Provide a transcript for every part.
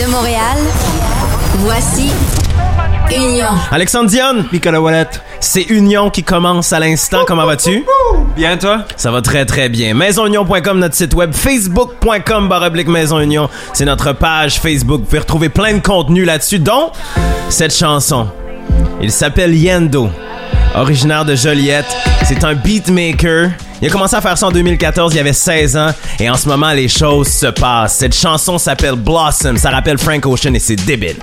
De Montréal, voici Union. Alexandre Dion, Nicolas Wallet. c'est Union qui commence à l'instant. Comment vas-tu? Bien, toi? Ça va très très bien. MaisonUnion.com, notre site web, Facebook.com, baroblique Maison Union. C'est notre page Facebook. Vous pouvez retrouver plein de contenu là-dessus, dont cette chanson. Il s'appelle Yendo, originaire de Joliette. C'est un beatmaker. Il a commencé à faire ça en 2014, il avait 16 ans, et en ce moment, les choses se passent. Cette chanson s'appelle Blossom, ça rappelle Frank Ocean et c'est débile.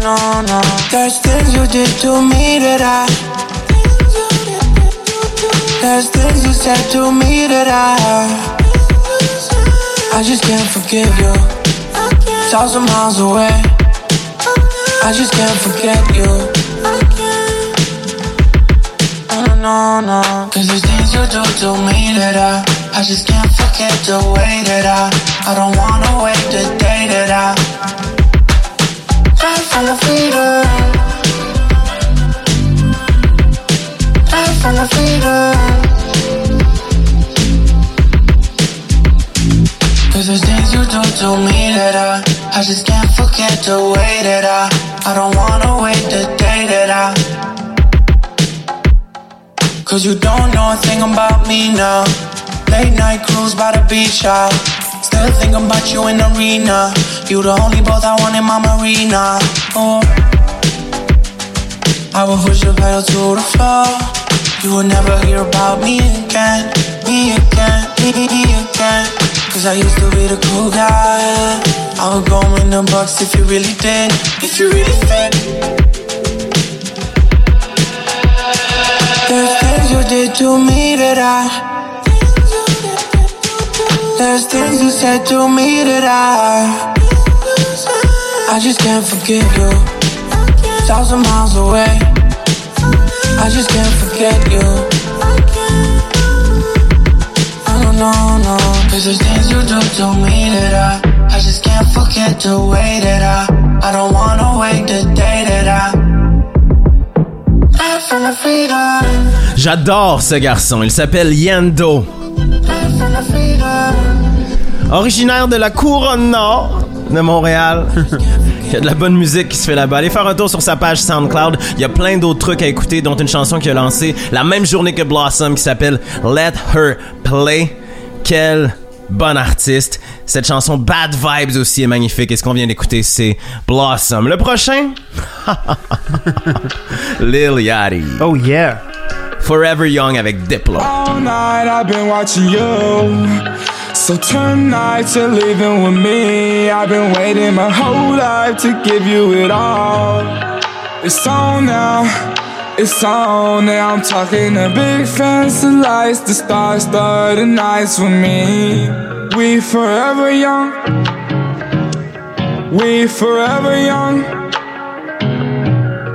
No, no. There's things you did to me that I. There's things you said to me that I. I just can't forgive you. Thousand miles away. I just can't forget you. No, no, no. Cause there's things you do to me that I. I just can't forget the way that I. I don't wanna wait the day that I. From the freedom. Right from the freedom. Cause there's things you do to me that I I just can't forget the way that I I don't wanna wait the day that I Cause you don't know a thing about me now Late night cruise by the beach out Still thinking about you in the arena You the only both I want in my marina Oh I will push your pedal to the floor You will never hear about me again Me again, me, again Cause I used to be the cool guy. I would go in the box if you really did, if you really fit. There's things you did to me that I. There's things you said to me that I. I just can't forgive you. Thousand miles away. I just can't forget you. No, no, no. Cause there's things you do to me that I, I just can't forget the way that I, I don't wanna wait the day that I. J'adore ce garçon, il s'appelle Yendo. Originaire de la couronne nord de Montréal. Il y a de la bonne musique qui se fait là-bas. Allez faire un tour sur sa page SoundCloud. Il y a plein d'autres trucs à écouter, dont une chanson qu'il a lancée la même journée que Blossom qui s'appelle Let Her Play. Quel bon artiste. Cette chanson Bad Vibes aussi est magnifique. Et ce qu'on vient d'écouter, c'est Blossom. Le prochain, Lil Yachty. Oh yeah. Forever Young avec Diplo. All night I've been watching you. So tonight you're leaving with me. I've been waiting my whole life to give you it all. It's on now. It's on now. I'm talking the big fancy lights. The stars start the nights with me. We forever young. We forever young.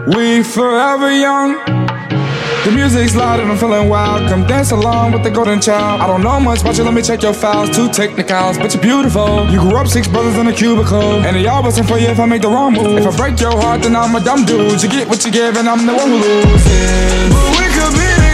We forever young. The music's loud and I'm feeling wild. Come dance along with the golden child. I don't know much about you, let me check your files. Two technicals, but you're beautiful. You grew up six brothers in a cubicle. And they all wasn't for you if I make the wrong move. If I break your heart, then I'm a dumb dude. You get what you give, and I'm the one who loses. But we could be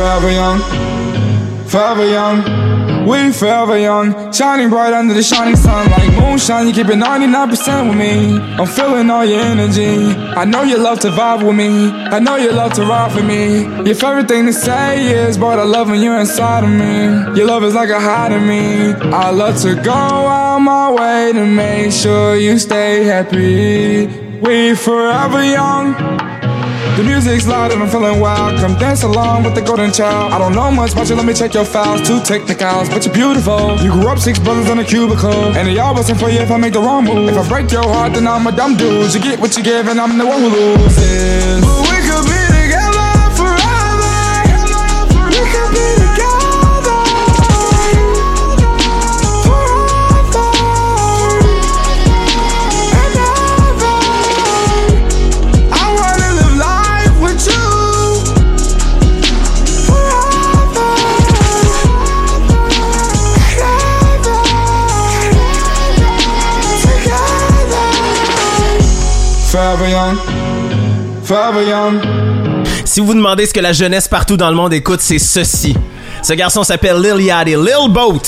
forever young, forever young. We forever young, shining bright under the shining sun like moonshine. You keep it 99% with me. I'm feeling all your energy. I know you love to vibe with me. I know you love to ride for me. Your favorite thing to say is, but I love when you're inside of me. Your love is like a high to me. I love to go out my way to make sure you stay happy. We forever young. The music's loud and I'm feeling wild. Come dance along with the golden child. I don't know much about you, let me check your files. Two technicals, but you're beautiful. You grew up six brothers in a cubicle. And they all busting for you if I make the wrong move. If I break your heart, then I'm a dumb dude. You get what you give, and I'm the one who loses. Forever young. Si vous vous demandez ce que la jeunesse partout dans le monde écoute, c'est ceci. Ce garçon s'appelle Lil Yachty, Lil Boat.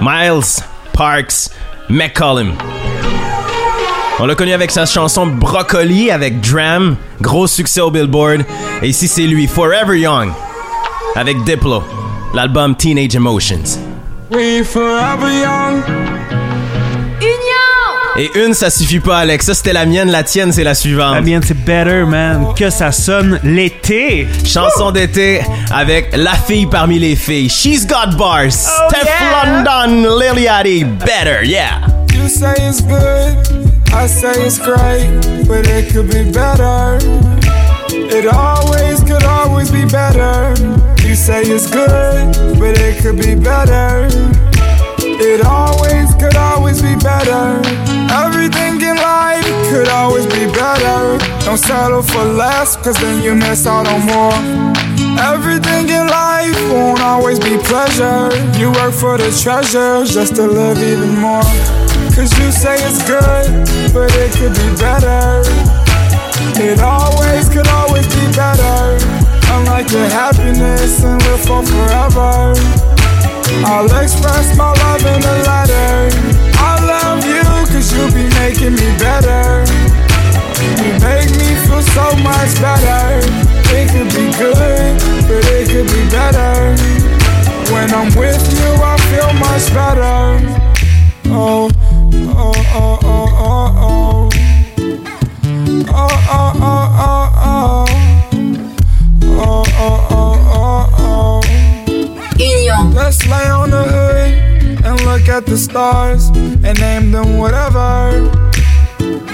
Miles Parks McCollum. On l'a connu avec sa chanson Broccoli avec Dram, gros succès au Billboard. Et ici c'est lui, Forever Young, avec Diplo, l'album Teenage Emotions. We forever young. Et une, ça suffit pas, Alex. Ça, c'était la mienne. La tienne, c'est la suivante. Ah bien, c'est better, man. Que ça sonne l'été. Chanson d'été avec la fille parmi les filles. She's got bars. Steph yeah. London, Lil Yachty, better, yeah. You say it's good, I say it's great, but it could be better. It always could always be better. You say it's good, but it could be better. Don't settle for less, cause then you miss out on more. Everything in life won't always be pleasure. You work for the treasure just to live even more. Cause you say it's good, but it could be better. It always could always be better. Unlike your happiness and live for forever. I'll express my love in a letter. I love you cause you be making me better. You make me feel so much better. It could be good, but it could be better. When I'm with you, I feel much better. Oh, oh, oh, oh, oh, oh. Oh, oh, oh, oh, oh. Oh, oh, oh, oh, oh. Let's lay on the hood and look at the stars and name them whatever.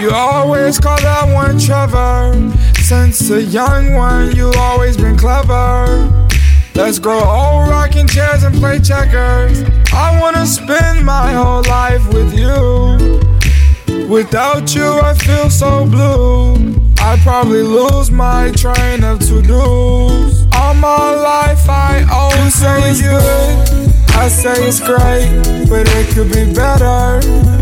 You always call that one Trevor. Since a young one, you always been clever. Let's grow old rocking chairs and play checkers. I wanna spend my whole life with you. Without you, I feel so blue. I'd probably lose my train of to dos. All my life, I always say it's good. I say it's great, but it could be better.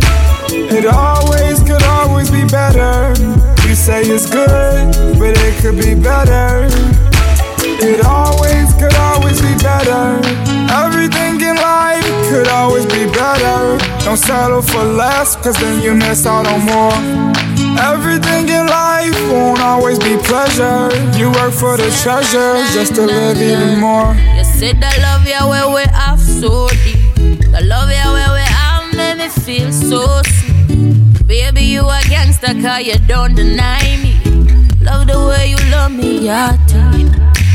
It always could always be better. You say it's good, but it could be better. It always could always be better. Everything in life could always be better. Don't settle for less, cause then you miss out on more. Everything in life won't always be pleasure. You work for the treasure just to live even more. You said I love you where we have so deep. I love you where we have made me feel so sweet. Baby, you a gangster cause you don't deny me. Love the way you love me, yeah.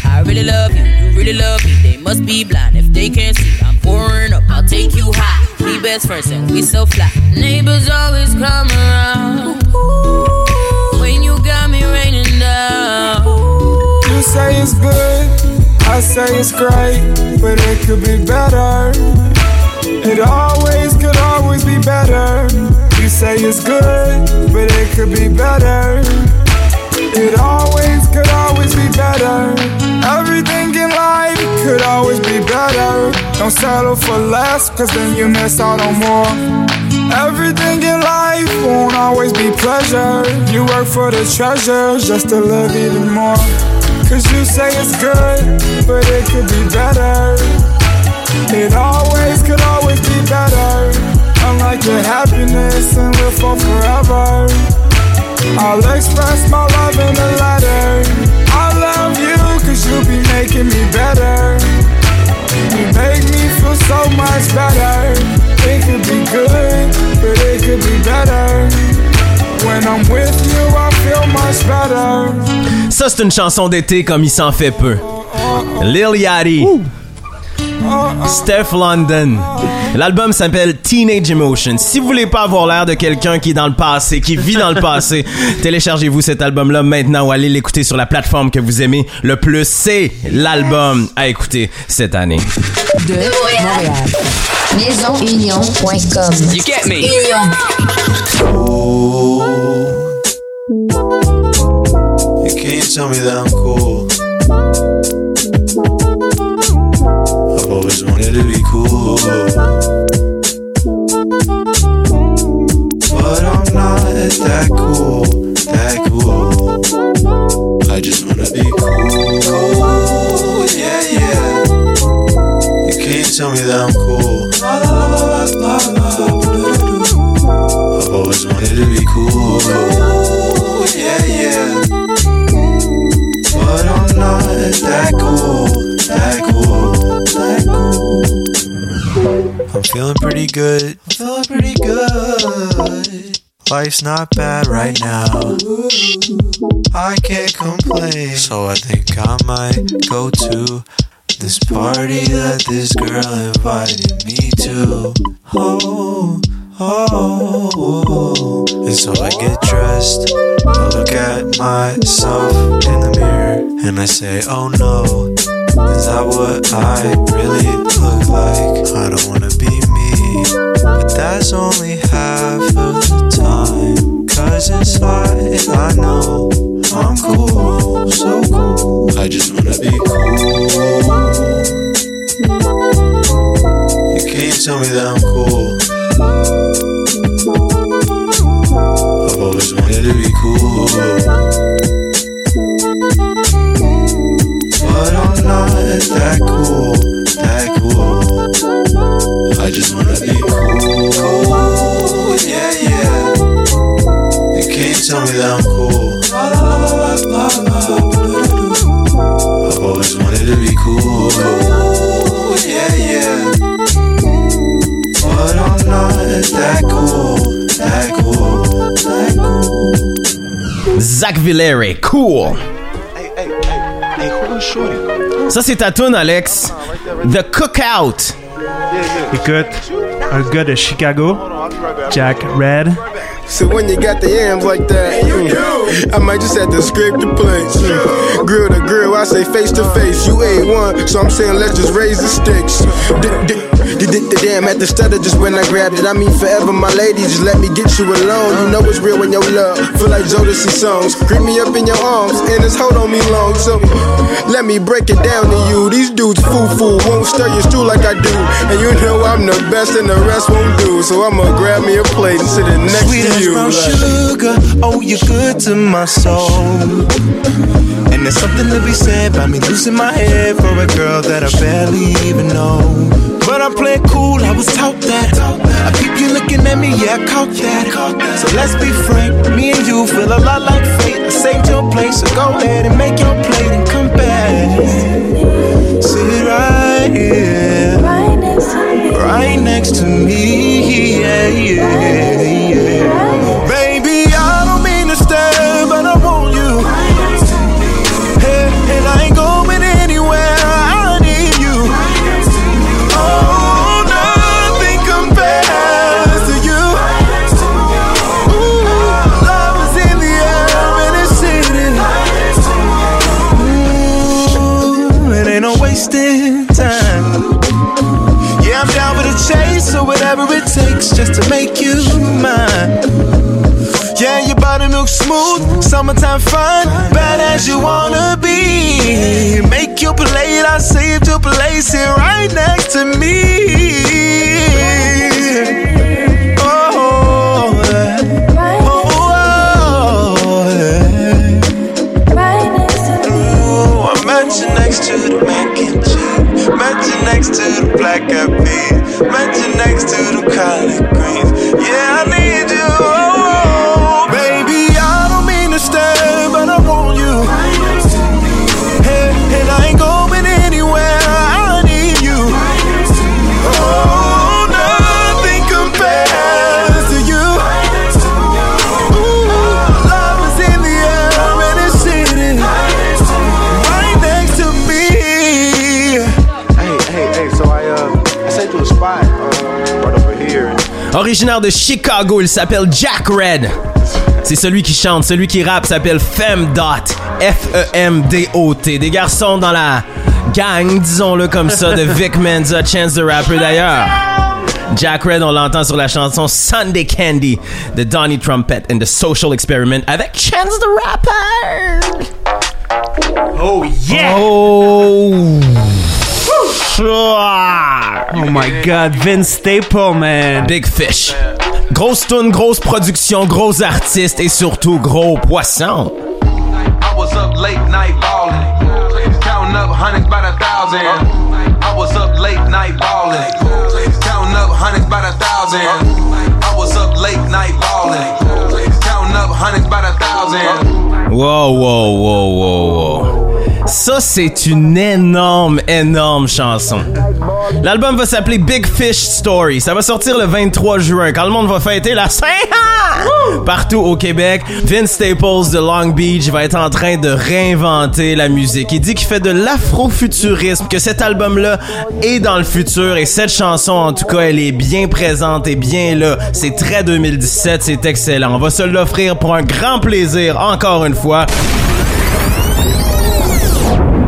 I really love you, you really love me. They must be blind if they can't see. I'm pouring up, I'll take you high. We best friends and we so fly. Neighbors always come around. When you got me raining down. You say it's good, I say it's great, but it could be better. It always could always be better. You say it's good, but it could be better. It always could always be better. Everything in life could always be better. Don't settle for less, cause then you miss out on more. Everything in life won't always be pleasure. You work for the treasure just to live even more. Cause you say it's good, but it could be better. It always could always be better. Unlike your happiness and live for forever. I'll express my love in a letter. I love you cause you be making me better. You make me feel so much better. It could be good, but it could be better. when I'm with you, I feel much better. Ça, c'est une chanson d'été comme il s'en fait peu. Lil Yachty. Steph London. L'album s'appelle Teenage Emotion. Si vous voulez pas avoir l'air de quelqu'un qui est dans le passé, qui vit dans le passé, téléchargez-vous cet album-là maintenant ou allez l'écouter sur la plateforme que vous aimez le plus. C'est l'album à écouter cette année. De. Maisonunion.com. You get me? Union. You can't tell me that I'm cool. Always wanted to be cool. But I'm not that cool, that cool. I just wanna be cool. Yeah, yeah. You can't tell me that I'm feeling pretty good. I'm feeling pretty good. Life's not bad right now. I can't complain. So I think I might go to this party that this girl invited me to. Oh, oh. And so I get dressed. I look at myself in the mirror and I say, oh no. Is that what I really look like? I don't wanna be me, but that's only half of the time. Cause inside I know I'm cool, so cool. I just wanna be cool. You can't tell me that I'm cool. I've always wanted to be cool. But I'm not that cool, cool. Yeah, yeah. But I'm not that cool, that cool, that cool. Zach Villere, cool. Hey, hey, hey, hey, who is Shorty? Ça, c'est ta tune, Alex. The Cookout. Écoute, un gars de Chicago, Jack Red, So when you got the yams like that, mm, I might just have to scrape the plates. Mm. Grill to grill, I say face to face. You ain't one, so I'm saying let's just raise the stakes. D- d- d- d- the Damn, at the stutter just when I grabbed it. I mean forever, my lady, just let me get you alone. You know it's real when your love feel like Jodeci songs. Grip me up in your arms and it's hold on me long. So let me break it down to you. These dudes foo foo won't stir your stool like I do, and you know I'm the best and the rest won't do. So I'ma grab me a plate and sit it next Sweet to you. brown sugar, oh, you're good to my soul. And there's something to be said about me losing my head for a girl that I barely even know. But I'm it cool, I was taught that. I keep you looking at me, yeah, I caught that. So let's be frank, me and you feel a lot like fate. I saved your place, so go ahead and make your plate and come back. Sit right here, right next to me, yeah, yeah, yeah. Baby, summertime fun, bad as you wanna be. Make your plate, I saved your place here right next to me. Oh, oh. Ooh, I met you next to the mac and cheese. Next to the black eyed peas. Met next to the collard greens. Yeah, I need Originaire de Chicago, il s'appelle Jack Red. C'est celui qui chante, celui qui rappe s'appelle Femdot. F-E-M-D-O-T. Des garçons dans la gang, disons-le comme ça, de Vic Menza, Chance the Rapper d'ailleurs. Jack Red, on l'entend sur la chanson Sunday Candy de Donny Trumpet and the Social Experiment avec Chance the Rapper. Oh yeah! Oh! Oh my god, Vince Staple, man. Big Fish. Grosse tune, grosse production, gros artiste et surtout gros poisson. I was up late night ballin', counting up hundreds by the thousand. I was up late night ballin', counting up hundreds by the thousand. I was up late night ballin', counting up hundreds by the thousand. Wow, wow, wow, wow, wow. Ça, c'est une énorme, énorme chanson. L'album va s'appeler Big Fish Story. Ça va sortir le 23 juin, quand le monde va fêter la Saint partout au Québec. Vince Staples de Long Beach va être en train de réinventer la musique. Il dit qu'il fait de l'afrofuturisme, que cet album-là est dans le futur et cette chanson, en tout cas, elle est bien présente et bien là. C'est très 2017, c'est excellent. On va se l'offrir pour un grand plaisir, encore une fois.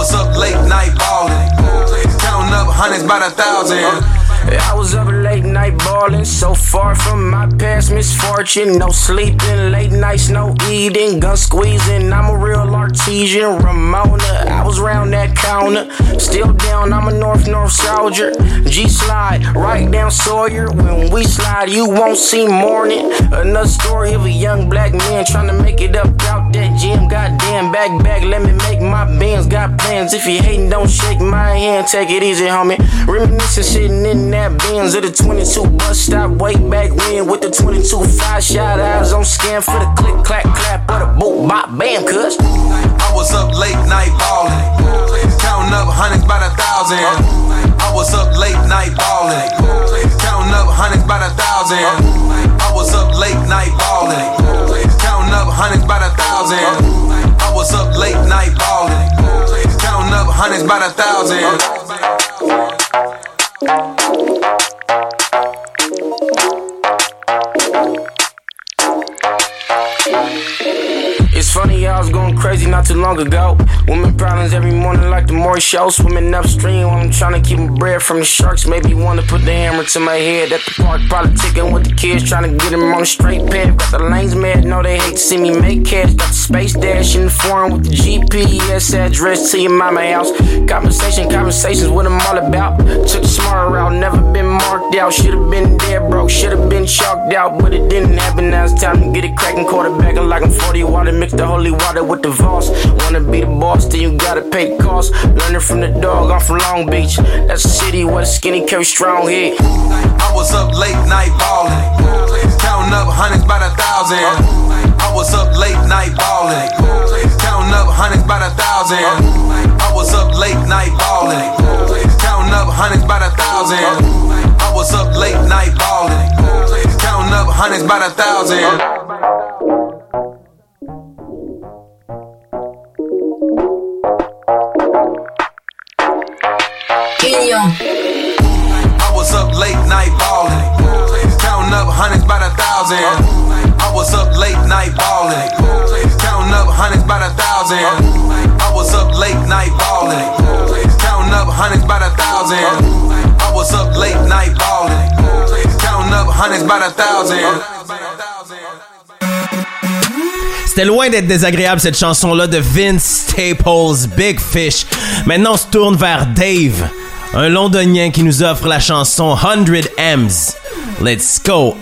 Was up late night ballin', counting up hundreds by the thousand. I was up late night ballin', so far from my past misfortune. No sleeping, late nights, no eating, gun squeezing. I'm a real artesian, Ramona. I was round that counter, still down. I'm a North soldier. G slide right down Sawyer. When we slide, you won't see morning. Another story of a young black man trying to make it up out that gym. Goddamn, back back, let me make my bands. Got plans. If you hating, don't shake my hand. Take it easy, homie. Reminiscing, sitting in that Benz at the 22 bus stop. Way back when with the 22 five shot eyes on scan for the click clack clap or the boot bop bam. Cuz I was up late night ballin', counting up hundreds by the thousand. I was up late night ballin', counting up hundreds by the thousand. I was up late night ballin', counting up hundreds by the thousand. I was up late night ballin', counting up hundreds by the thousand. Not too long ago. Women problems every morning like the Maury show. Swimming upstream while I'm trying to keep my bread from the sharks. Maybe wanna put the hammer to my head at the park. Probably ticking with the kids, trying to get them on the straight path. Got the lanes mad, know they hate to see me make cash. Got the space dash in the foreign with the GPS address to your mama house. Conversation, conversations, what I'm all about. Took the smart route, never been marked out. Should've been dead broke, should've been chalked out, but it didn't happen. Now it's time to get it cracking, quarterbacking like I'm 40 water. Mix the holy water with the Voss. Wanna be the boss, then you gotta pay costs. Learning from the dog, I'm from Long Beach. That's a city where the skinny carry strong heat. I was up late night ballin', counting up hundreds by the thousand. I was up late night ballin', counting up hundreds by the thousand. I was up late night ballin', counting up hundreds by the thousand. I was up late night ballin', counting up hundreds by the thousand. I was up late night ballin', counting up hundreds by the thousand. I was up late night ballin', counting up hundreds by the thousand. I was up late night ballin', counting up hundreds by the thousand. I was up late night ballin', counting up hundreds by the thousand. C'était loin d'être désagréable cette chanson-là de Vince Staples, Big Fish. Maintenant, on se tourne vers Dave, un londonien qui nous offre la chanson 100 M's. Let's go.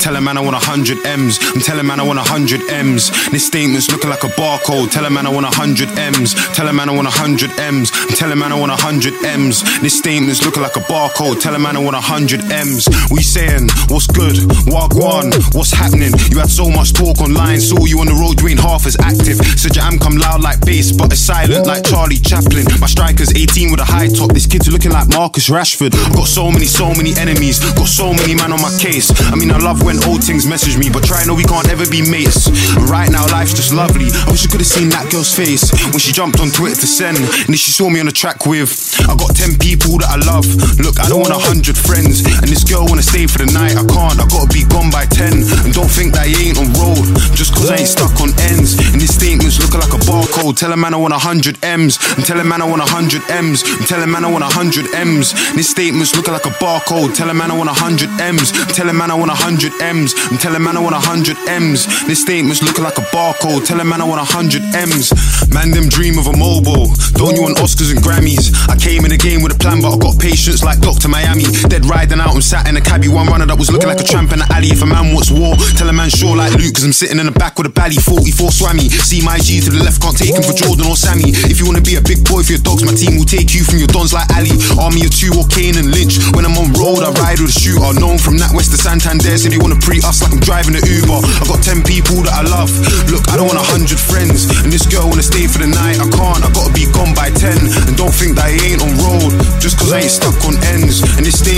Tell a man I want a hundred M's. I'm telling man I want a hundred M's. This statement's looking like a barcode. Tell a man I want a hundred M's. Tell a man I want a hundred M's. I'm telling man I want a hundred M's. This statement's looking like a barcode. Tell a man I want a hundred M's. We saying, what's good? Wagwan, what's happening? You had so much talk online, saw you on the road, you ain't half as active. Said your am come loud like bass, but it's silent like Charlie Chaplin. My striker's 18 with a high top. This kid's looking like Marcus Rashford. I've got so many, so many enemies. Got so many man on my case. I mean, I love when old things message me, but try know we can't ever be mates. And right now, life's just lovely. I wish I could have seen that girl's face when she jumped on Twitter to send. And then she saw me on the track with, I got 10 people that I love. Look, I don't want a hundred friends. And this girl wanna stay for the night. I can't, I gotta be gone by 10. And don't think that you ain't on road. Just cause I ain't stuck on ends. And this statement's looking like a barcode. Tell a man I want a hundred M's. I'm telling man I want a hundred M's. I'm telling man I want a hundred M's. This statement's looking like a barcode. Tell a man I want a hundred M's. I'm telling man I want a hundred M's. I'm telling man I want a hundred M's. This statement's looking like a barcode. Tell a man I want a hundred M's. Man, them dream of a mobile. Don't you want Oscars and Grammys? I came in the game with a plan, but I got patience like Dr. Miami. Dead riding out and sat in a cabbie. One runner that was looking like a tramp in the alley. If a man wants war, tell a man sure like Luke, cause I'm sitting in the back with a bally 44 swammy. See my G to the left, can't take him for Jordan or Sammy. If you wanna be a big boy for your dogs, my team will take you from your dons like Ali. Army of two or Kane and Lynch. When I'm on road, I ride with a shooter. Known from that west to Santander, so they wanna pre us like I'm driving an Uber. I got 10 people that I love. Look, I don't want a hundred friends. And this girl wanna stay for the night. I can't, I gotta be gone by 10. And don't think that I ain't on road. Just cause I ain't stuck on ends. And this a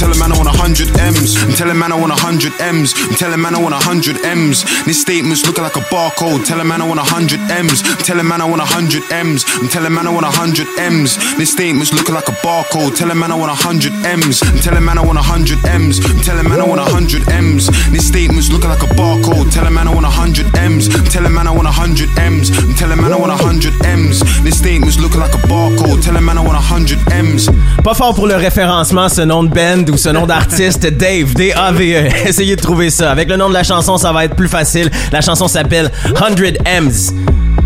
barcode. I tell a man I want a hundred M's. I'm telling man I want a hundred M's. I'm telling man I want a hundred M's. This statement's looking like a barcode. Tell a man I want a hundred M's. I'm telling man I want a hundred M's. I'm telling man I want a hundred M's. This statement's looking like a barcode. Tell a man I want a hundred M's. I'm telling man I want a hundred M's. I'm telling man I want a hundred M's. This statement's looking like a barcode. Tell a man I want a hundred M's. I'm telling man I want a hundred M's. I'm telling man I want a hundred M's. This statement's looking like a barcode. Tell a man I want a hundred M's. Pas fort pour le référencement, ce nom de band ou ce nom d'artiste, Dave, D-A-V-E. Essayez de trouver ça. Avec le nom de la chanson, ça va être plus facile. La chanson s'appelle 100 M's.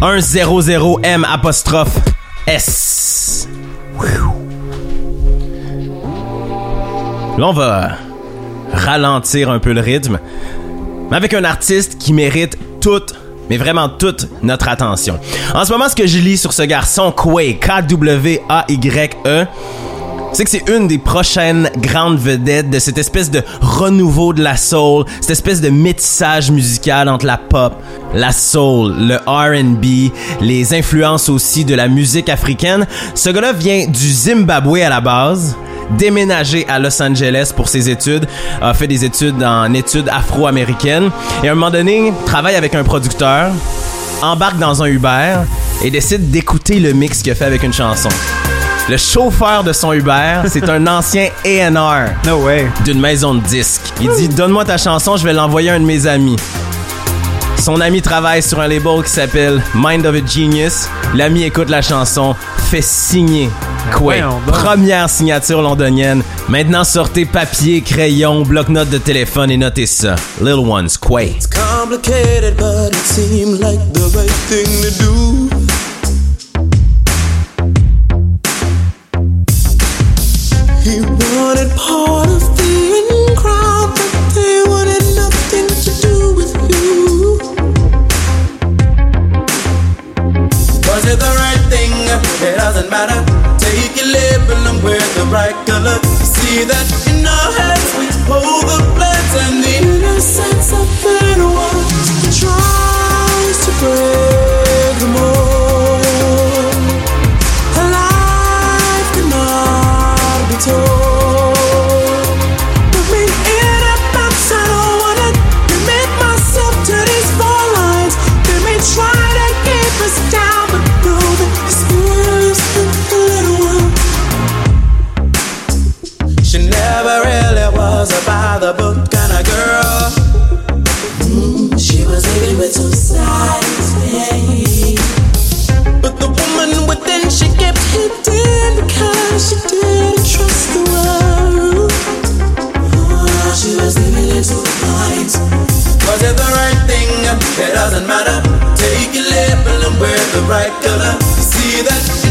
100 M apostrophe S. Là, on va ralentir un peu le rythme, mais avec un artiste qui mérite toute, mais vraiment toute notre attention. En ce moment, ce que je lis sur ce garçon, Quay, K-W-A-Y-E, c'est que c'est une des prochaines grandes vedettes de cette espèce de renouveau de la soul, cette espèce de métissage musical entre la pop, la soul, le R&B, les influences aussi de la musique africaine. Ce gars-là vient du Zimbabwe à la base, déménagé à Los Angeles pour ses études, a fait des études en études afro-américaines et à un moment donné, travaille avec un producteur, embarque dans un Uber et décide d'écouter le mix qu'il a fait avec une chanson. Le chauffeur de son Uber, c'est un ancien A&R No way. d'une maison de disques. Il dit Donne-moi ta chanson, je vais l'envoyer à un de mes amis. Son ami travaille sur un label qui s'appelle Mind of a Genius. L'ami écoute la chanson, fait signer Quay. Première signature londonienne. Maintenant, sortez papier, crayon, bloc-notes de téléphone et notez ça. Lil Ones, Quay. complicated, but it seemed like the right thing to do. Doesn't matter. Take your label and wear the right color. See that in our heads we hold the wear the right color. See that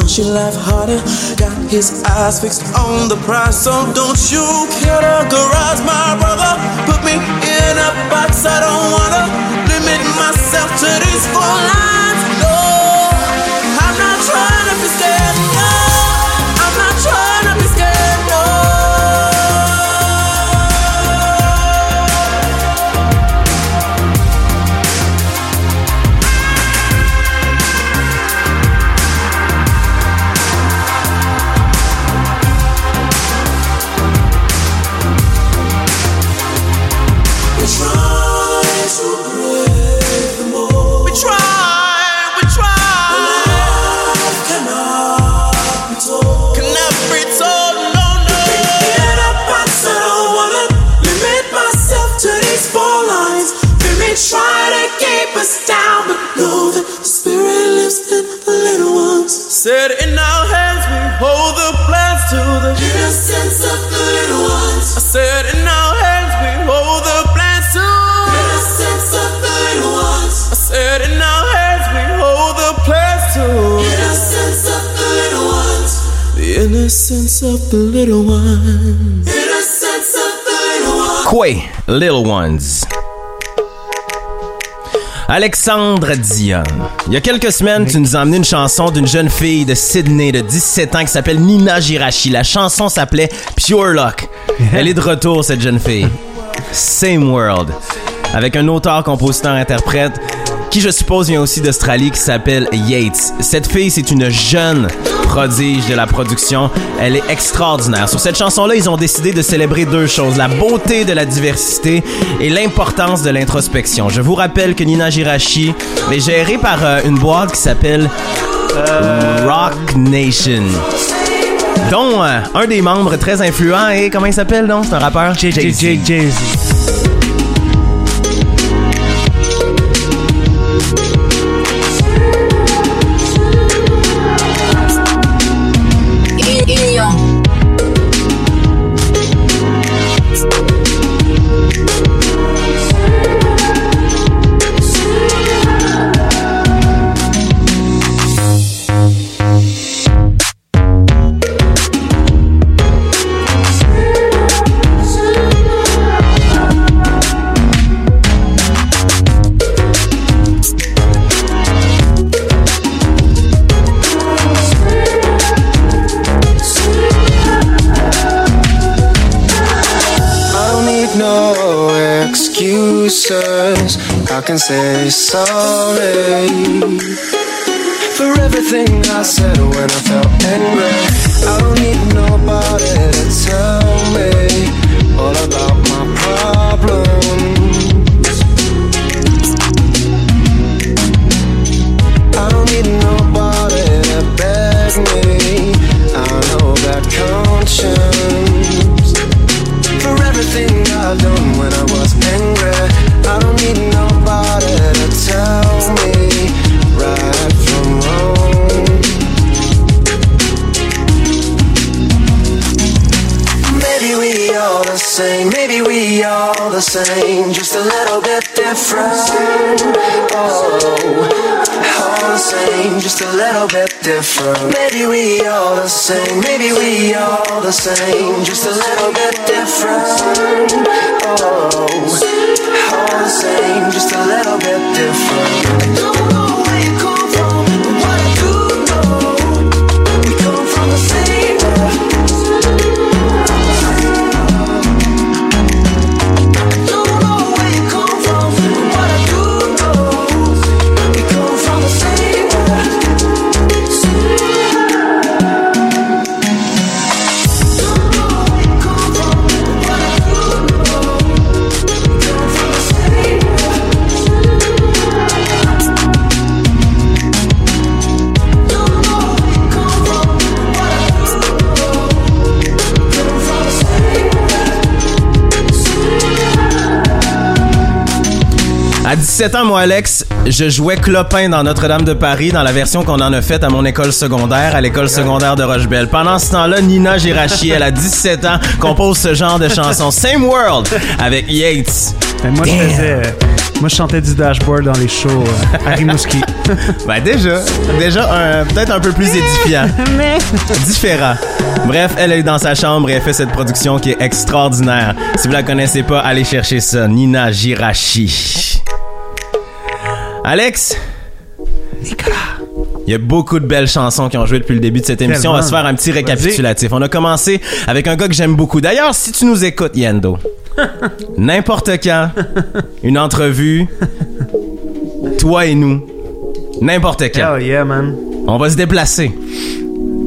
take she laugh harder. Got his eyes fixed on the prize, so don't you categorize my brother. Put me in a box, I don't wanna limit myself to these four lines. The little ones. Innocence of the little ones? Quay, Little Ones. Alexandre Dion. Il y a quelques semaines, tu nous as amené une chanson d'une jeune fille de Sydney de 17 ans qui s'appelle Nina Girachi. La chanson s'appelait Pure Luck. Elle est de retour, cette jeune fille. Same World. Avec un auteur, compositeur, interprète qui, je suppose, vient aussi d'Australie qui s'appelle Yates. Cette fille, c'est une jeune prodige de la production. Elle est extraordinaire. Sur cette chanson-là, ils ont décidé de célébrer deux choses. La beauté de la diversité et l'importance de l'introspection. Je vous rappelle que Nina Girachi est gérée par euh, une boîte qui s'appelle Rock Nation. Dont euh, un des membres très influents est, comment il s'appelle donc? C'est un rappeur? Jay-Z. I can say sorry for everything I said when I felt angry. I don't need nobody to tell me all about my problems. I don't need nobody to beg me. I know that conscience the same, just a little bit different. Oh, all the same, just a little bit different. Maybe we all the same, maybe we all the same, just a little bit different. Oh, all the same, just a little bit different. 17 ans, moi, Alex, je jouais clopin dans Notre-Dame de Paris dans la version qu'on en a faite à mon école secondaire, à l'école secondaire de Rochebelle. Pendant ce temps-là, Nina Girachi, elle a 17 ans, compose ce genre de chanson. Same World avec Yates. Ben, moi, je faisais. euh, moi, je chantais du dashboard dans les shows euh, à Rimouski. Ben déjà, déjà peut-être un peu plus édifiant. Différent. Bref, elle est dans sa chambre et elle fait cette production qui est extraordinaire. Si vous la connaissez pas, allez chercher ça. Nina Girachi. Alex? Il y a beaucoup de belles chansons qui ont joué depuis le début de cette émission. On va se faire un petit récapitulatif. On a commencé avec un gars que j'aime beaucoup. D'ailleurs, si tu nous écoutes, Yendo, n'importe quand, une entrevue, toi et nous, n'importe quand. Oh yeah, man. On va se déplacer.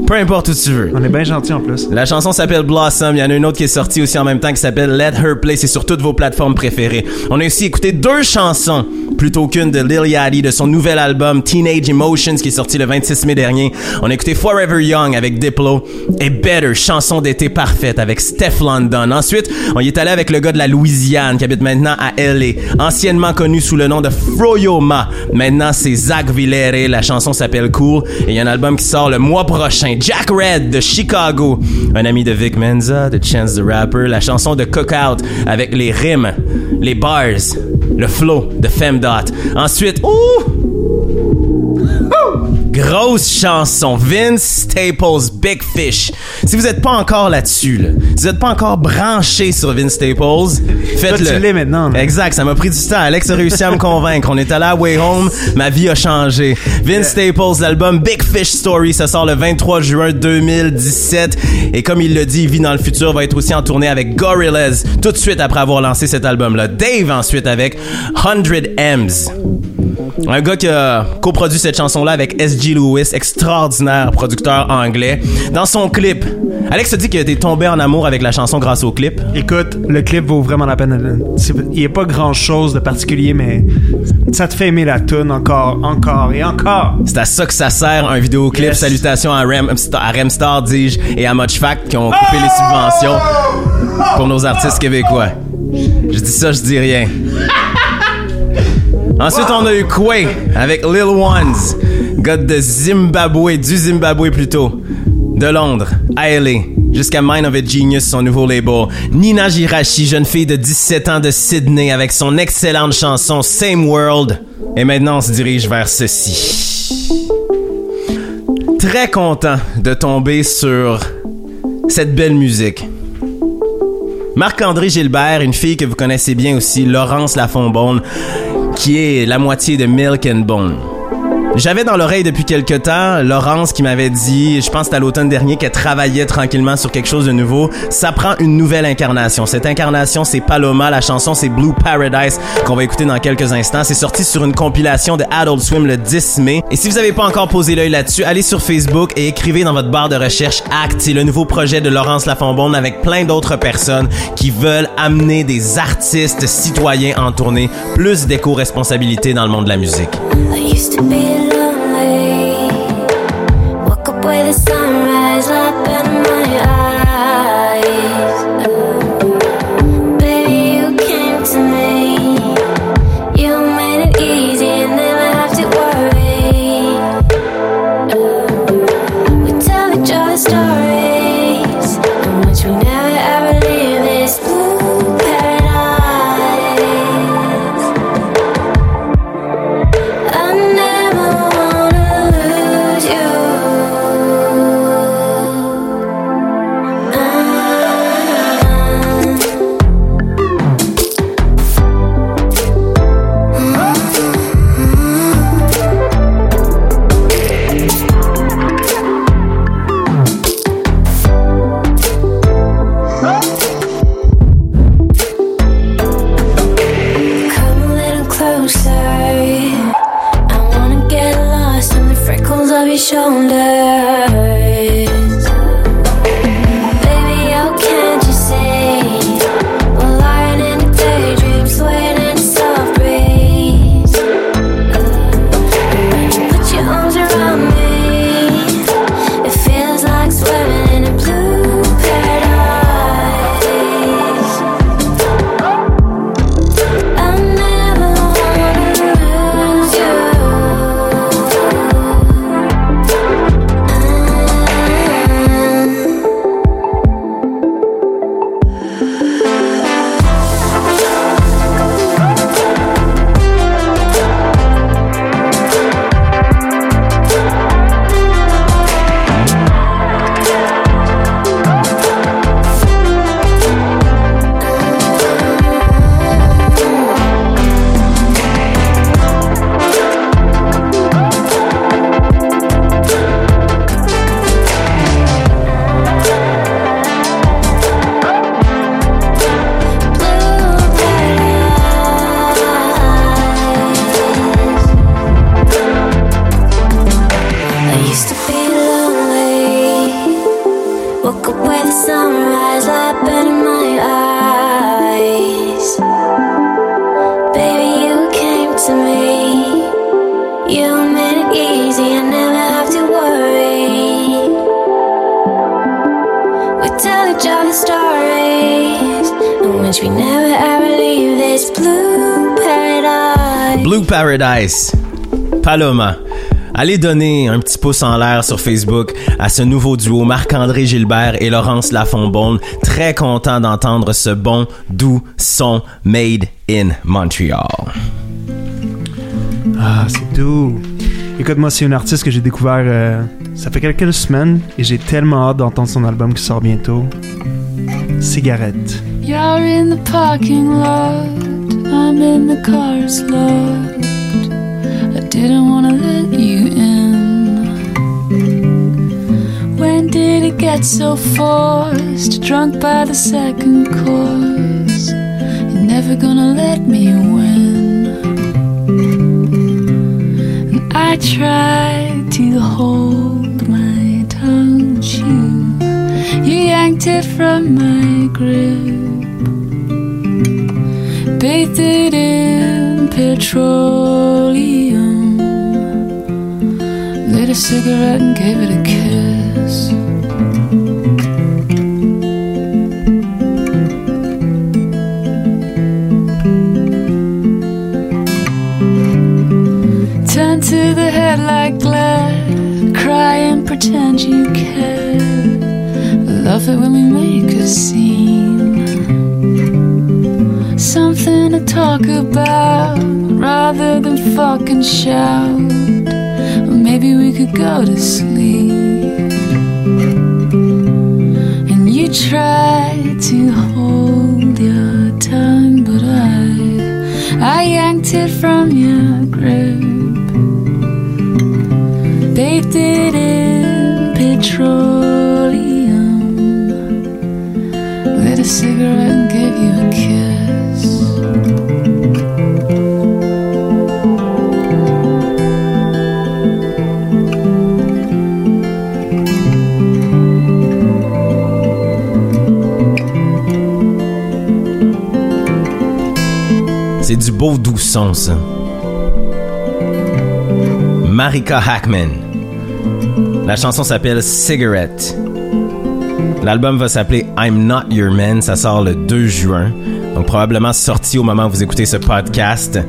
Peu importe où tu veux. On est bien gentil en plus. La chanson s'appelle Blossom. Il y en a une autre qui est sortie aussi en même temps qui s'appelle Let Her Play. C'est sur toutes vos plateformes préférées. On a aussi écouté deux chansons plutôt qu'une de Lil Yachty de son nouvel album Teenage Emotions qui est sorti le 26 mai dernier. On a écouté Forever Young avec Diplo et Better, chanson d'été parfaite avec Steph London. Ensuite, on y est allé avec le gars de la Louisiane qui habite maintenant à LA, anciennement connu sous le nom de Froyoma. Maintenant, c'est Zach Villere. La chanson s'appelle Cool et il y a un album qui sort le mois prochain. Jack Red de Chicago, un ami de Vic Menza, de Chance the Rapper, la chanson de Cookout avec les rimes, les bars, le flow de Femdot. Ensuite, ouh! Grosse chanson, Vince Staples, Big Fish. Si vous n'êtes pas encore là-dessus, là, si vous n'êtes pas encore branché sur Vince Staples, faites-le. Tu l'es maintenant. là. Exact, ça m'a pris du temps. Alex a réussi à me convaincre. On est allé à Way Home, ma vie a changé. Vince Staples, l'album Big Fish Story, ça sort le 23 juin 2017. Et comme il le dit, il vit dans le futur, va être aussi en tournée avec Gorillaz tout de suite après avoir lancé cet album-là. Dave ensuite avec 100 M's. Un gars qui a coproduit cette chanson-là avec S.G. Lewis, extraordinaire producteur anglais. Dans son clip, Alex a dit qu'il était tombé en amour avec la chanson grâce au clip. Écoute, le clip vaut vraiment la peine. Il n'y a pas grand chose de particulier, mais ça te fait aimer la tune encore, encore et encore. C'est à ça que ça sert un vidéoclip. Yes. Salutations à, Rem, à Remstar, dis-je, et à Much Fact qui ont coupé les subventions pour nos artistes québécois. Je dis ça, je dis rien. Ensuite, on a eu Quay avec Lil Ones, gars de Zimbabwe, du Zimbabwe plutôt, de Londres, à LA, jusqu'à Mind of a Genius, son nouveau label. Nina Girachi, jeune fille de 17 ans de Sydney, avec son excellente chanson Same World. Et maintenant, on se dirige vers ceci. Très content de tomber sur cette belle musique. Marc-André Gilbert, une fille que vous connaissez bien aussi, Laurence Lafonbonne, qui est la moitié de Milk and Bone. J'avais dans l'oreille depuis quelque temps Laurence qui m'avait dit, je pense que c'était à l'automne dernier, qu'elle travaillait tranquillement sur quelque chose de nouveau. Ça prend une nouvelle incarnation. Cette incarnation, c'est Paloma. La chanson, c'est Blue Paradise qu'on va écouter dans quelques instants. C'est sorti sur une compilation de Adult Swim le 10 mai. Et si vous n'avez pas encore posé l'œil là-dessus, allez sur Facebook et écrivez dans votre barre de recherche Act. C'est le nouveau projet de Laurence Lafonbonne avec plein d'autres personnes qui veulent amener des artistes citoyens en tournée. Plus d'éco-responsabilité dans le monde de la musique. I used to be shoulder. Allez donner un petit pouce en l'air sur Facebook à ce nouveau duo Marc-André Gilbert et Laurence Lafonbonne. Très content d'entendre ce bon, doux son made in Montreal. Ah, c'est doux. Écoute, moi, c'est une artiste que j'ai découvert euh, ça fait quelques semaines et j'ai tellement hâte d'entendre son album qui sort bientôt. Cigarette. You're in the parking lot. I'm in the car's locked. Didn't wanna let you in. When did it get so forced? Drunk by the second course. You're never gonna let me win. And I tried to hold my tongue, but you, you yanked it from my grip. Bathed it in petroleum. A cigarette and gave it a kiss. Turn to the head like glad. Cry and pretend you care. Love it when we make a scene. Something to talk about rather than fucking shout. Maybe we could go to sleep. And you tried to hold your tongue, but I, I yanked it from your grip. Bathed it in petroleum. Lit a cigarette and gave you a kiss. Beau doux ça. Marika Hackman. La chanson s'appelle Cigarette. L'album va s'appeler I'm Not Your Man. Ça sort le 2 juin. Donc probablement sorti au moment où vous écoutez ce podcast.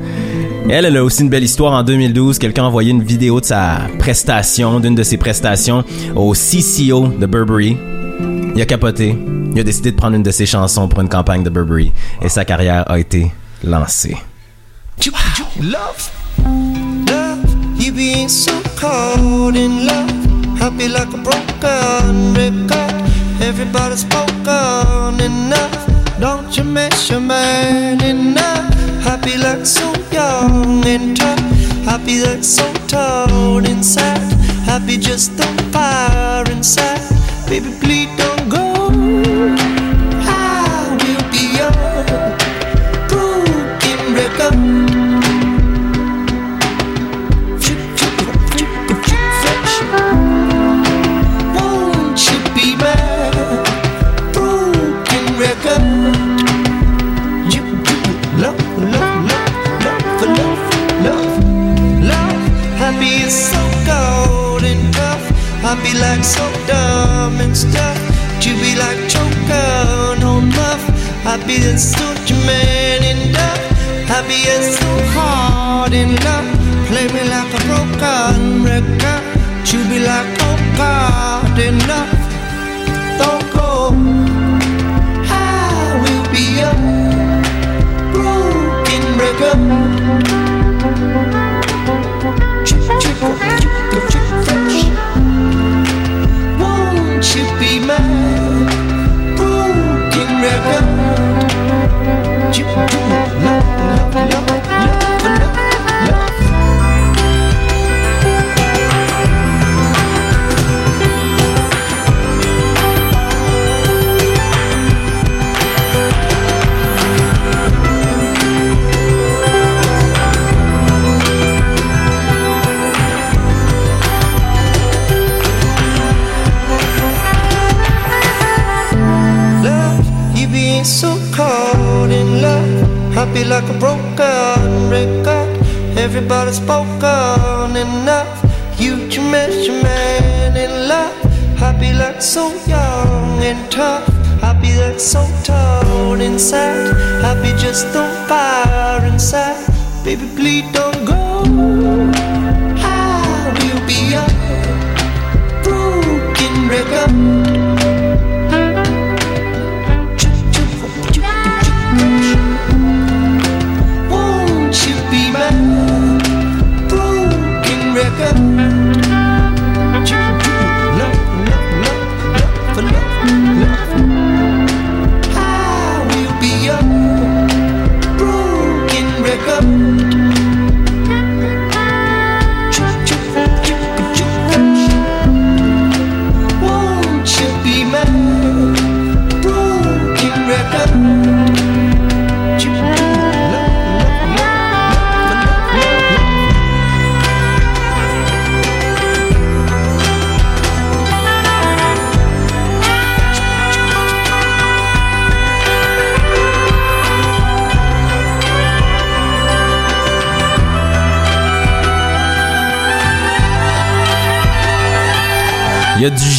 Elle, elle a aussi une belle histoire. En 2012, quelqu'un a envoyé une vidéo de sa prestation, d'une de ses prestations au CCO de Burberry. Il a capoté. Il a décidé de prendre une de ses chansons pour une campagne de Burberry. Et sa carrière a été lancée. You love, love, you being so cold in love. Happy like a broken record. Everybody's spoken enough. Don't you miss your man enough? Happy like so young and tough. Happy like so torn inside. Happy just on fire inside. Baby, please don't go. Happy like so dumb and stuff. You be like choker, no muff. Happy is so man and duff. Happy is so hard in love. Play me like a broken record. You be like, oh God, enough. Don't go. I will be a broken record. Happy like a broken record. Everybody's spoken enough. You to miss your man in love. Happy like so young and tough. Happy Happy that's so torn inside. Happy just on fire inside. Baby, please don't go.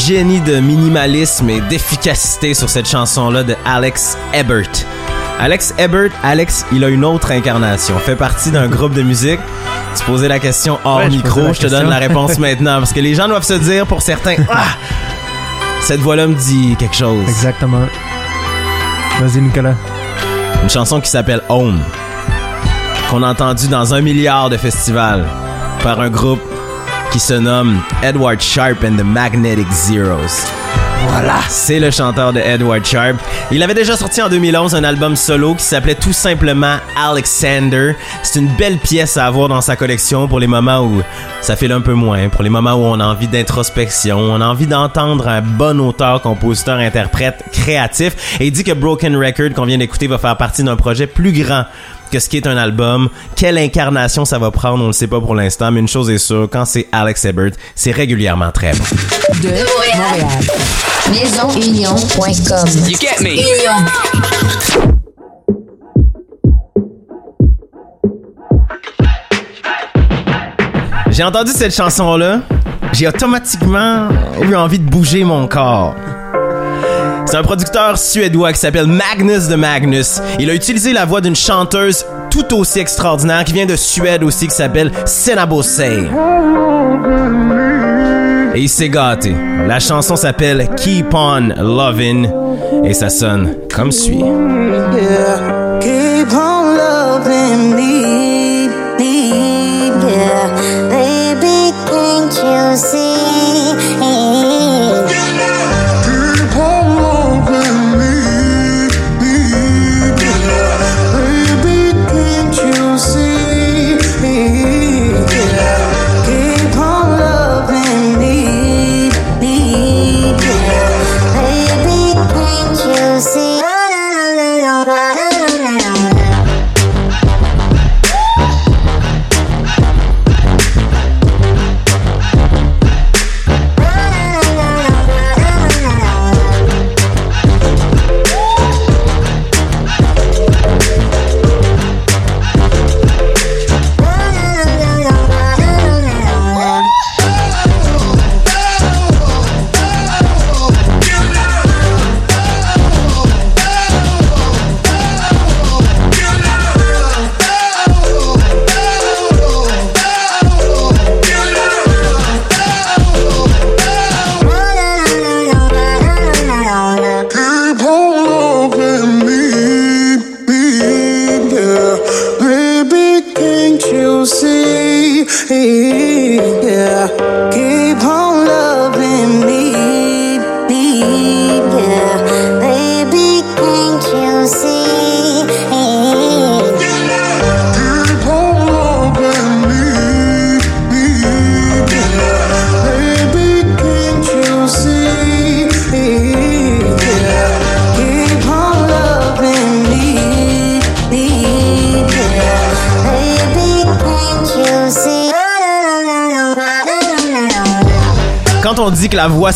Génie de minimalisme et d'efficacité sur cette chanson-là de Alex Ebert. Alex Ebert, Alex, il a une autre incarnation. Fait partie d'un groupe de musique. Tu posais la question hors Ouais, micro, je te donne la réponse maintenant. Parce que les gens doivent se dire, pour certains, ah, cette voix-là me dit quelque chose. Exactement. Vas-y, Nicolas. Une chanson qui s'appelle Home. Qu'on a entendue dans un milliard de festivals par un groupe qui se nomme Edward Sharp and the Magnetic Zeros. Voilà, c'est le chanteur de Edward Sharp. Il avait déjà sorti en 2011 un album solo qui s'appelait tout simplement Alexander. C'est une belle pièce à avoir dans sa collection pour les moments où ça file un peu moins, pour les moments où on a envie d'introspection, on a envie d'entendre un bon auteur, compositeur, interprète, créatif. Et il dit que Broken Record qu'on vient d'écouter va faire partie d'un projet plus grand que ce qui est un album. Quelle incarnation ça va prendre, on ne sait pas pour l'instant, mais une chose est sûre, quand c'est Alex Ebert, c'est régulièrement très bon. De Montréal. MaisonUnion.com. You get me. Union. J'ai entendu cette chanson-là, j'ai automatiquement eu envie de bouger mon corps. C'est un producteur suédois qui s'appelle Magnus de Magnus. Il a utilisé la voix d'une chanteuse tout aussi extraordinaire qui vient de Suède aussi qui s'appelle Senabosei. Et il s'est gâté. La chanson s'appelle Keep On Lovin' et ça sonne comme suit. Keep on loving me,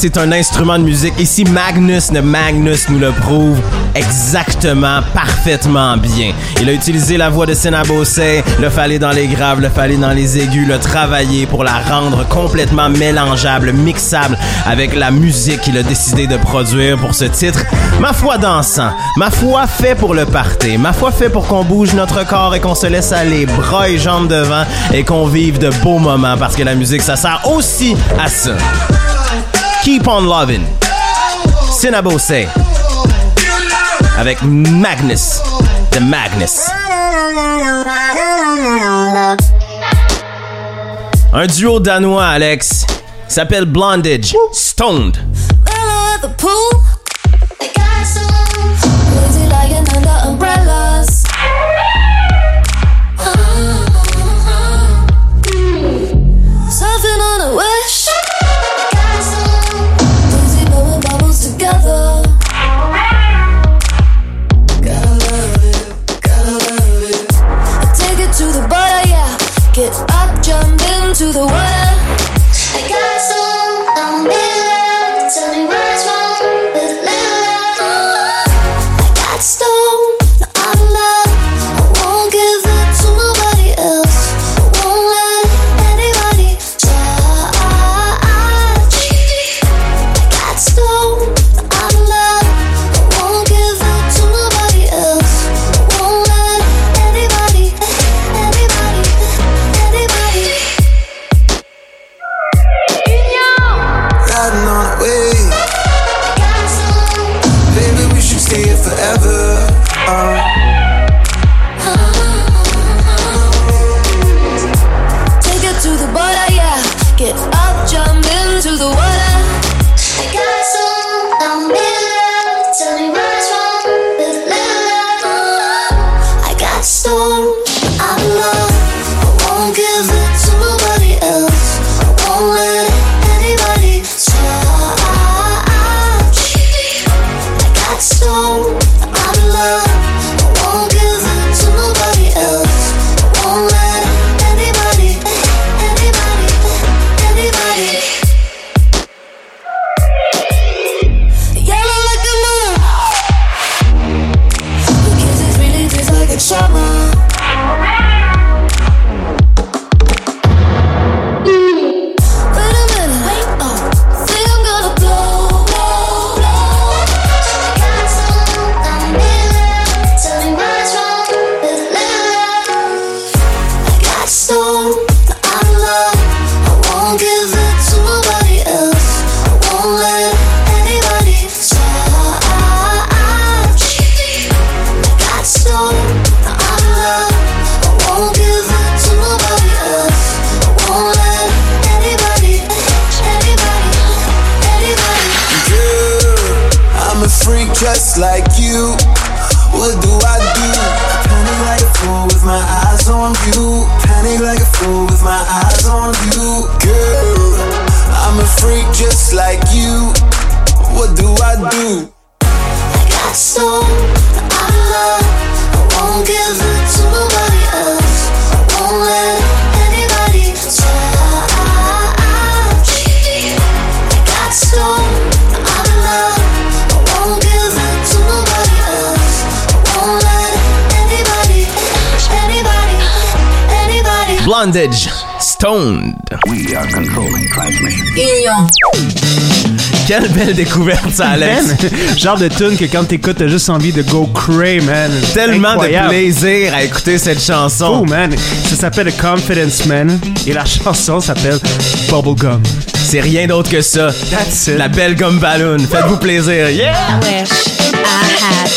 c'est un instrument de musique, ici Magnus de Magnus nous le prouve exactement, parfaitement bien. Il a utilisé la voix de Senabosei, le fallait dans les graves, le fallait dans les aigus, le travailler pour la rendre complètement mélangeable, mixable avec la musique qu'il a décidé de produire pour ce titre. Ma foi dansant, ma foi fait pour le party, ma foi fait pour qu'on bouge notre corps et qu'on se laisse aller, bras et jambes devant et qu'on vive de beaux moments parce que la musique ça sert aussi à ça. Keep on loving. Sinabose. Avec Magnus. The Magnus. Un duo danois, Alex. S'appelle Blondage. Stoned. Blondage. Stoned. We are controlling transmission. Quelle belle découverte, ça, Alex. Man, genre de tune que quand t'écoutes, t'as juste envie de go cray, man. Tellement Incroyable. de plaisir à écouter cette chanson. Oh, man. Ça s'appelle Confidence Man et la chanson s'appelle Bubblegum. C'est rien d'autre que ça. La belle gomme ballon. Faites-vous plaisir. Yeah! I wish I had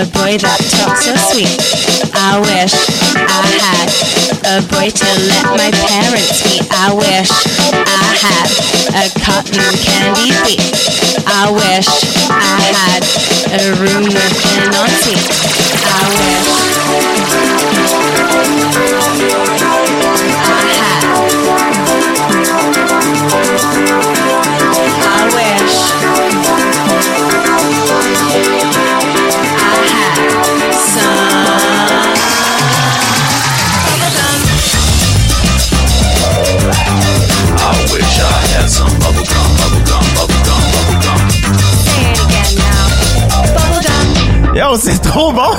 a boy that talks so sweet. I wish I had a boy to let my parents meet. I wish I had a cotton candy feet. I wish I had a room with an ensuite. I I wish Yo, c'est trop bon!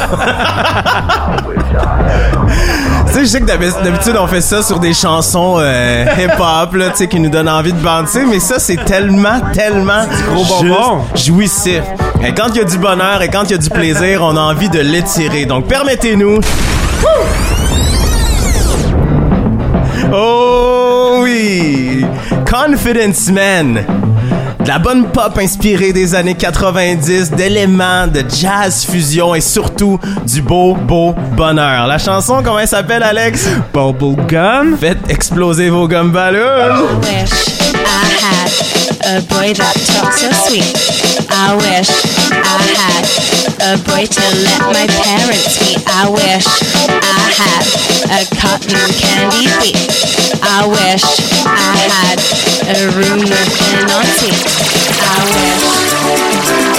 tu sais, je sais que d'habitude, on fait ça sur des chansons euh, hip-hop, là, tu sais, qui nous donnent envie de bander, mais ça, c'est tellement, tellement gros bonbon. jouissif. Et quand il y a du bonheur et quand il y a du plaisir, on a envie de l'étirer. Donc, permettez-nous. Oh oui! Confidence Man! De la bonne pop inspirée des années 90, d'éléments de jazz fusion et surtout du beau, beau bonheur. La chanson, comment elle s'appelle, Alex? Bubblegum. Faites exploser vos gum ballons. wish I had a boy that talks so sweet. I wish I had a boy to let my parents meet. I wish I had a cotton candy feet. I wish I had a room with an ensuite. I wish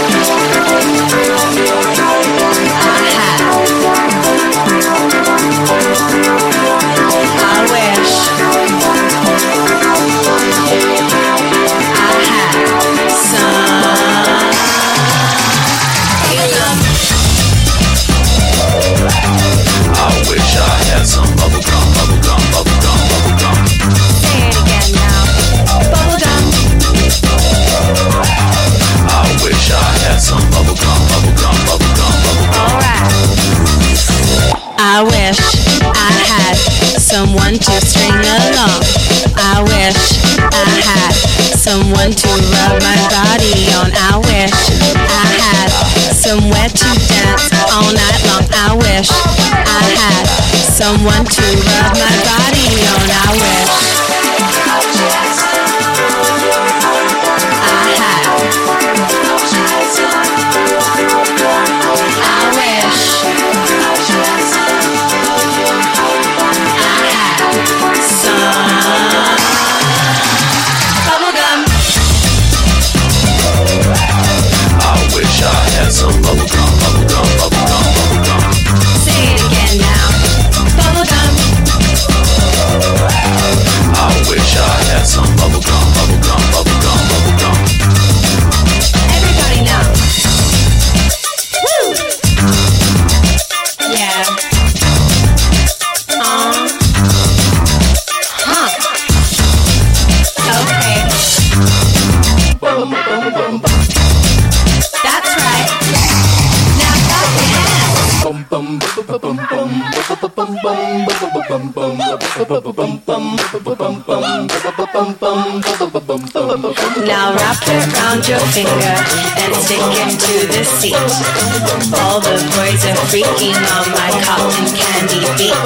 string along. I wish I had someone to rub my body on. I wish I had somewhere to dance all night long. I wish I had someone to rub my body on. I wish Now wrap it round your finger and stick it to the seat. All the boys are freaking on my cotton candy beat.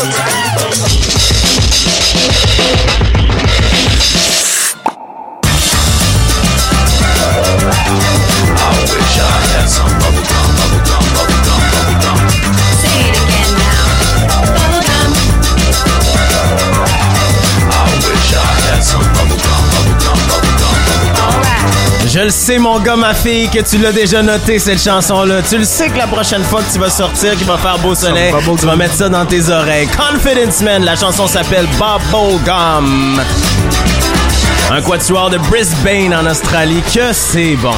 Je le sais, mon gars, ma fille, que tu l'as déjà noté, cette chanson-là. Tu le sais que la prochaine fois que tu vas sortir, qu'il va faire beau soleil, tu vas mettre ça dans tes oreilles. Confidence Man, la chanson s'appelle Bubblegum. Un quatuor de Brisbane en Australie, que c'est bon.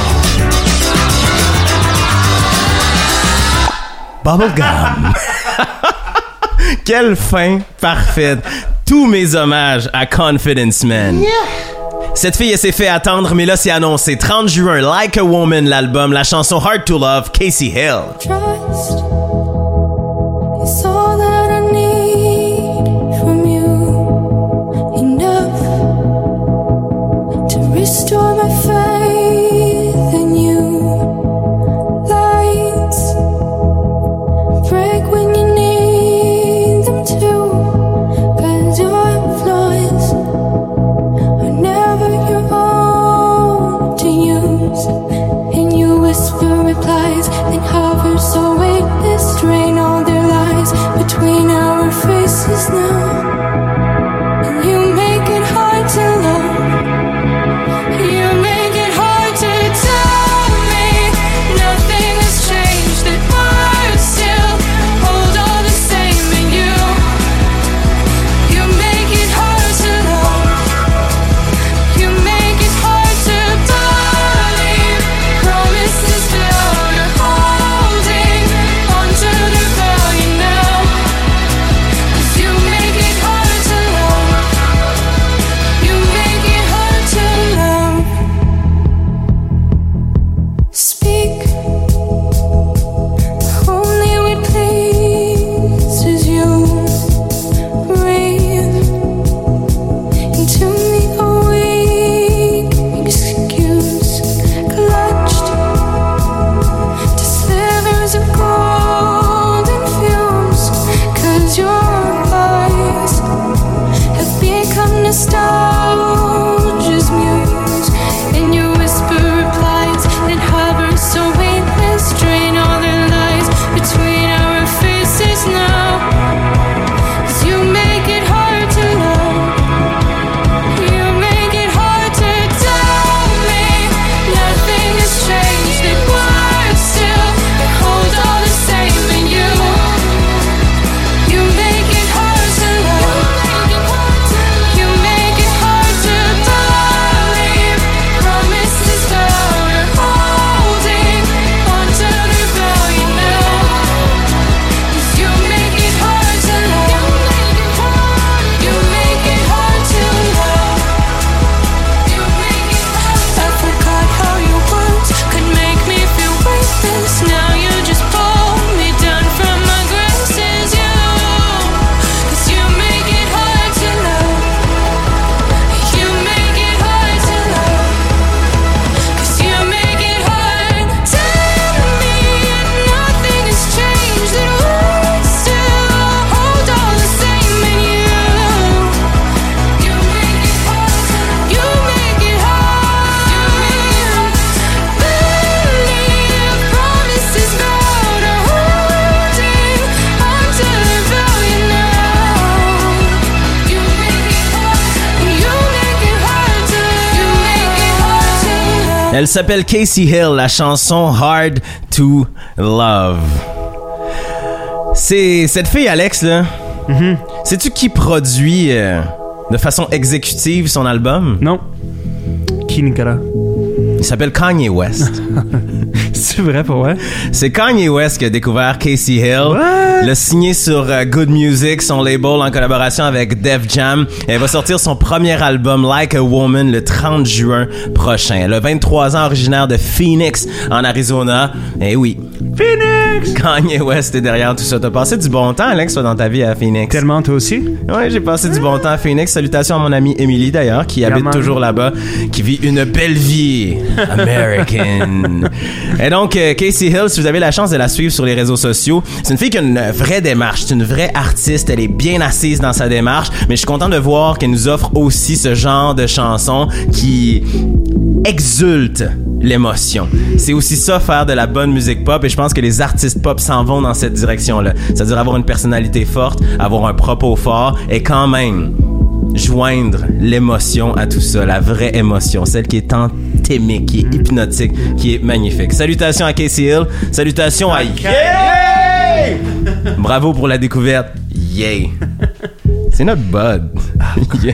Bubblegum. Quelle fin parfaite. Tous mes hommages à Confidence Man. Cette fille, s'est fait attendre, mais là, c'est annoncé. 30 juin, Like a Woman, l'album, la chanson Hard to Love, Casey Hill. Elle s'appelle Casey Hill, la chanson Hard to Love. C'est cette fille Alex là. Sais-tu qui produit euh, de façon exécutive son album? Non. Qui Nicolas? Il s'appelle Kanye West. C'est vrai pour vrai C'est Kanye West qui a découvert Casey Hill. L'a signé sur euh, Good Music, son label en collaboration avec Def Jam. Elle va sortir son premier album Like a Woman le 30 juin prochain. Elle a 23 ans, originaire de Phoenix en Arizona. Et oui. Phoenix! Kanye West est derrière tout ça. T'as passé du bon temps, Alex, dans ta vie à Phoenix? Tellement toi aussi Ouais, j'ai passé du bon temps à Phoenix. Salutations à mon amie Emily d'ailleurs, qui habite man. toujours là-bas, qui vit une belle vie American. Et donc, euh, Casey Hill, si vous avez la chance de la suivre sur les réseaux sociaux, c'est une fille qui a une vraie démarche. C'est une vraie artiste. Elle est bien assise dans sa démarche. Mais je suis content de voir qu'elle nous offre aussi ce genre de chansons qui exulte l'émotion. C'est aussi ça faire de la bonne musique pop et je pense que les artistes pop s'en vont dans cette direction-là. C'est-à-dire avoir une personnalité forte, avoir un propos fort et quand même joindre l'émotion à tout ça, la vraie émotion, celle qui est antémique, qui est hypnotique, qui est magnifique. Salutations à Casey Hill, salutations à Yay! Bravo pour la découverte. Yay! C'est notre bud. Yeah.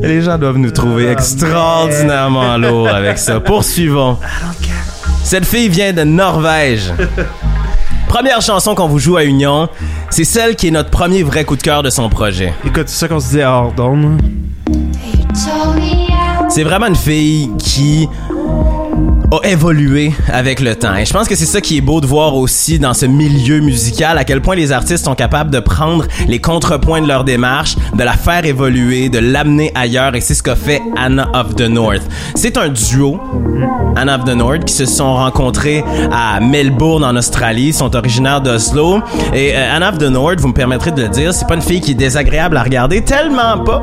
Les gens doivent nous trouver extraordinairement lourds avec ça. Poursuivons. Cette fille vient de Norvège. Première chanson qu'on vous joue à Union, c'est celle qui est notre premier vrai coup de cœur de son projet. Écoute, c'est ça qu'on se dit à hors d'onde. C'est vraiment une fille qui a évolué avec le temps. Et je pense que c'est ça qui est beau de voir aussi dans ce milieu musical, à quel point les artistes sont capables de prendre les contrepoints de leur démarche, de la faire évoluer, de l'amener ailleurs. Et c'est ce qu'a fait Anna of the North. C'est un duo, Anna of the North, qui se sont rencontrés à Melbourne en Australie, Ils sont originaires d'Oslo. Et euh, Anna of the North, vous me permettrez de le dire, c'est pas une fille qui est désagréable à regarder, tellement pas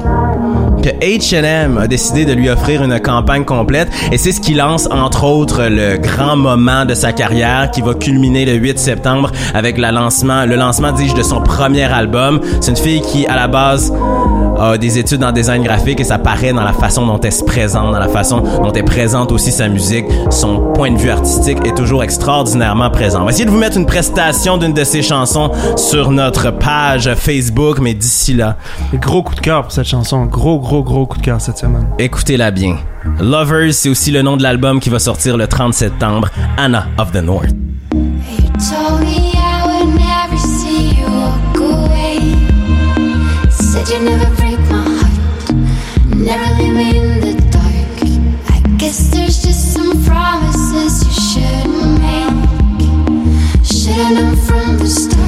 que H&M a décidé de lui offrir une campagne complète et c'est ce qui lance entre autres le grand moment de sa carrière qui va culminer le 8 septembre avec le lancement, dis-je de son premier album. C'est une fille qui à la base a des études en design graphique et ça paraît dans la façon dont elle se présente, dans la façon dont elle présente aussi sa musique. Son point de vue artistique est toujours extraordinairement présent. On va essayer de vous mettre une prestation d'une de ses chansons sur notre page Facebook, mais d'ici là, Gros coup de cœur pour cette chanson. Gros, gros, gros coup de cœur cette semaine. Écoutez-la bien. Lovers, c'est aussi le nom de l'album qui va sortir le 30 septembre, Anna of the North. You never hidden from the stars.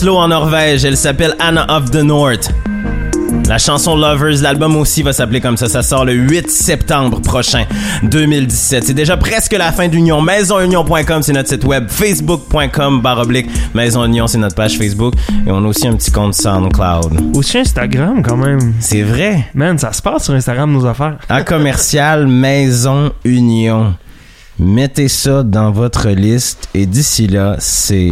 Oslo en Norvège, elle s'appelle Anna of the North. La chanson Lovers, l'album aussi va s'appeler comme ça. Ça sort le 8 septembre prochain, 2017. C'est déjà presque la fin d'Union. MaisonUnion.com, c'est notre site web. Facebook.com, barre oblique. Maison Union, c'est notre page Facebook. Et on a aussi un petit compte SoundCloud. Aussi Instagram, quand même. C'est vrai. Man, ça se passe sur Instagram, nos affaires. À commercial Maison Union. Mettez ça dans votre liste et d'ici là, c'est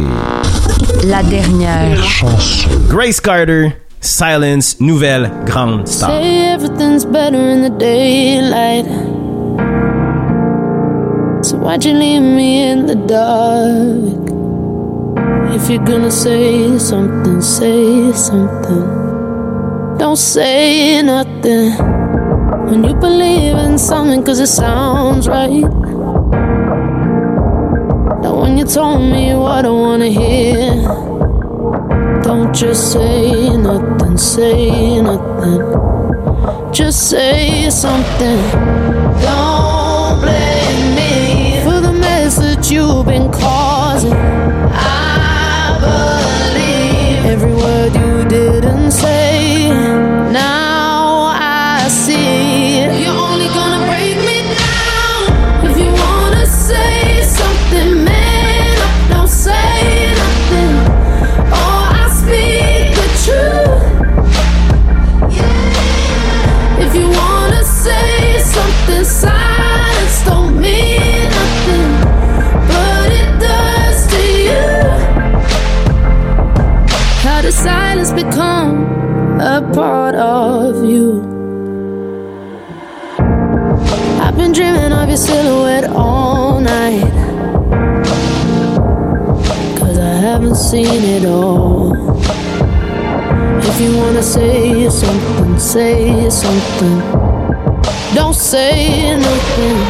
La dernière chanson. Grace Carter, Silence, nouvelle grande star. Say everything's better in the daylight. So why'd you leave me in the dark? If you're gonna say something, say something. Don't say nothing. When you believe in something, cause it sounds right. You told me what I wanna hear. Don't just say nothing, say nothing. Just say something. Don't blame me for the mess that you've been causing. I believe every word you didn't say. Silhouette all night. Cause I haven't seen it all. If you wanna say something, say something. Don't say nothing.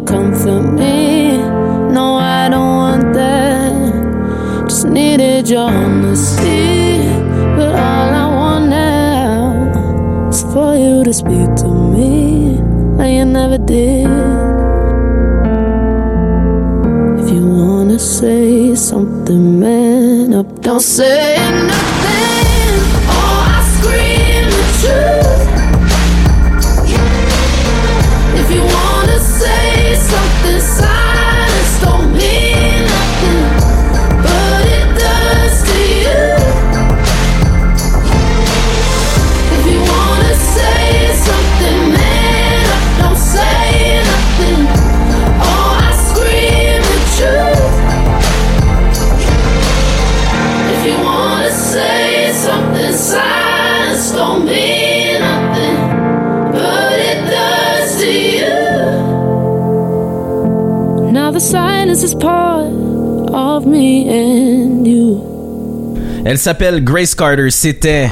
Comfort me. No, I don't want that. Just needed your honesty. But all I want now is for you to speak to me like you never did. If you wanna say something, man up. Don't say is part of me and you. Elle s'appelle Grace Carter. C'était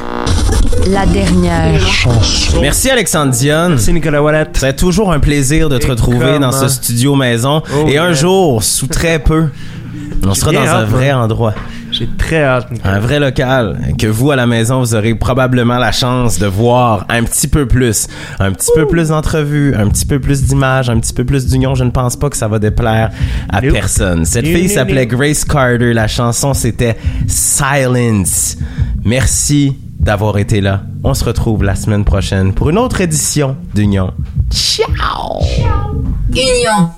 La dernière. Merci Alexandre Dion. Merci Nicolas Wallet. C'est toujours un plaisir de te Et retrouver dans ce studio maison. Oh, Et un jour, sous très peu, on sera dans un hâte, vrai endroit. J'ai très hâte, Nicolas. Un vrai local que vous à la maison vous aurez probablement la chance de voir un petit peu plus, un petit peu plus d'entrevues, un petit peu plus d'images, un petit peu plus d'union. Je ne pense pas que ça va déplaire à Nope. personne. Cette fille s'appelait. Grace Carter. La chanson c'était Silence. Merci d'avoir été là. On se retrouve la semaine prochaine pour une autre édition d'Union. Ciao. Union.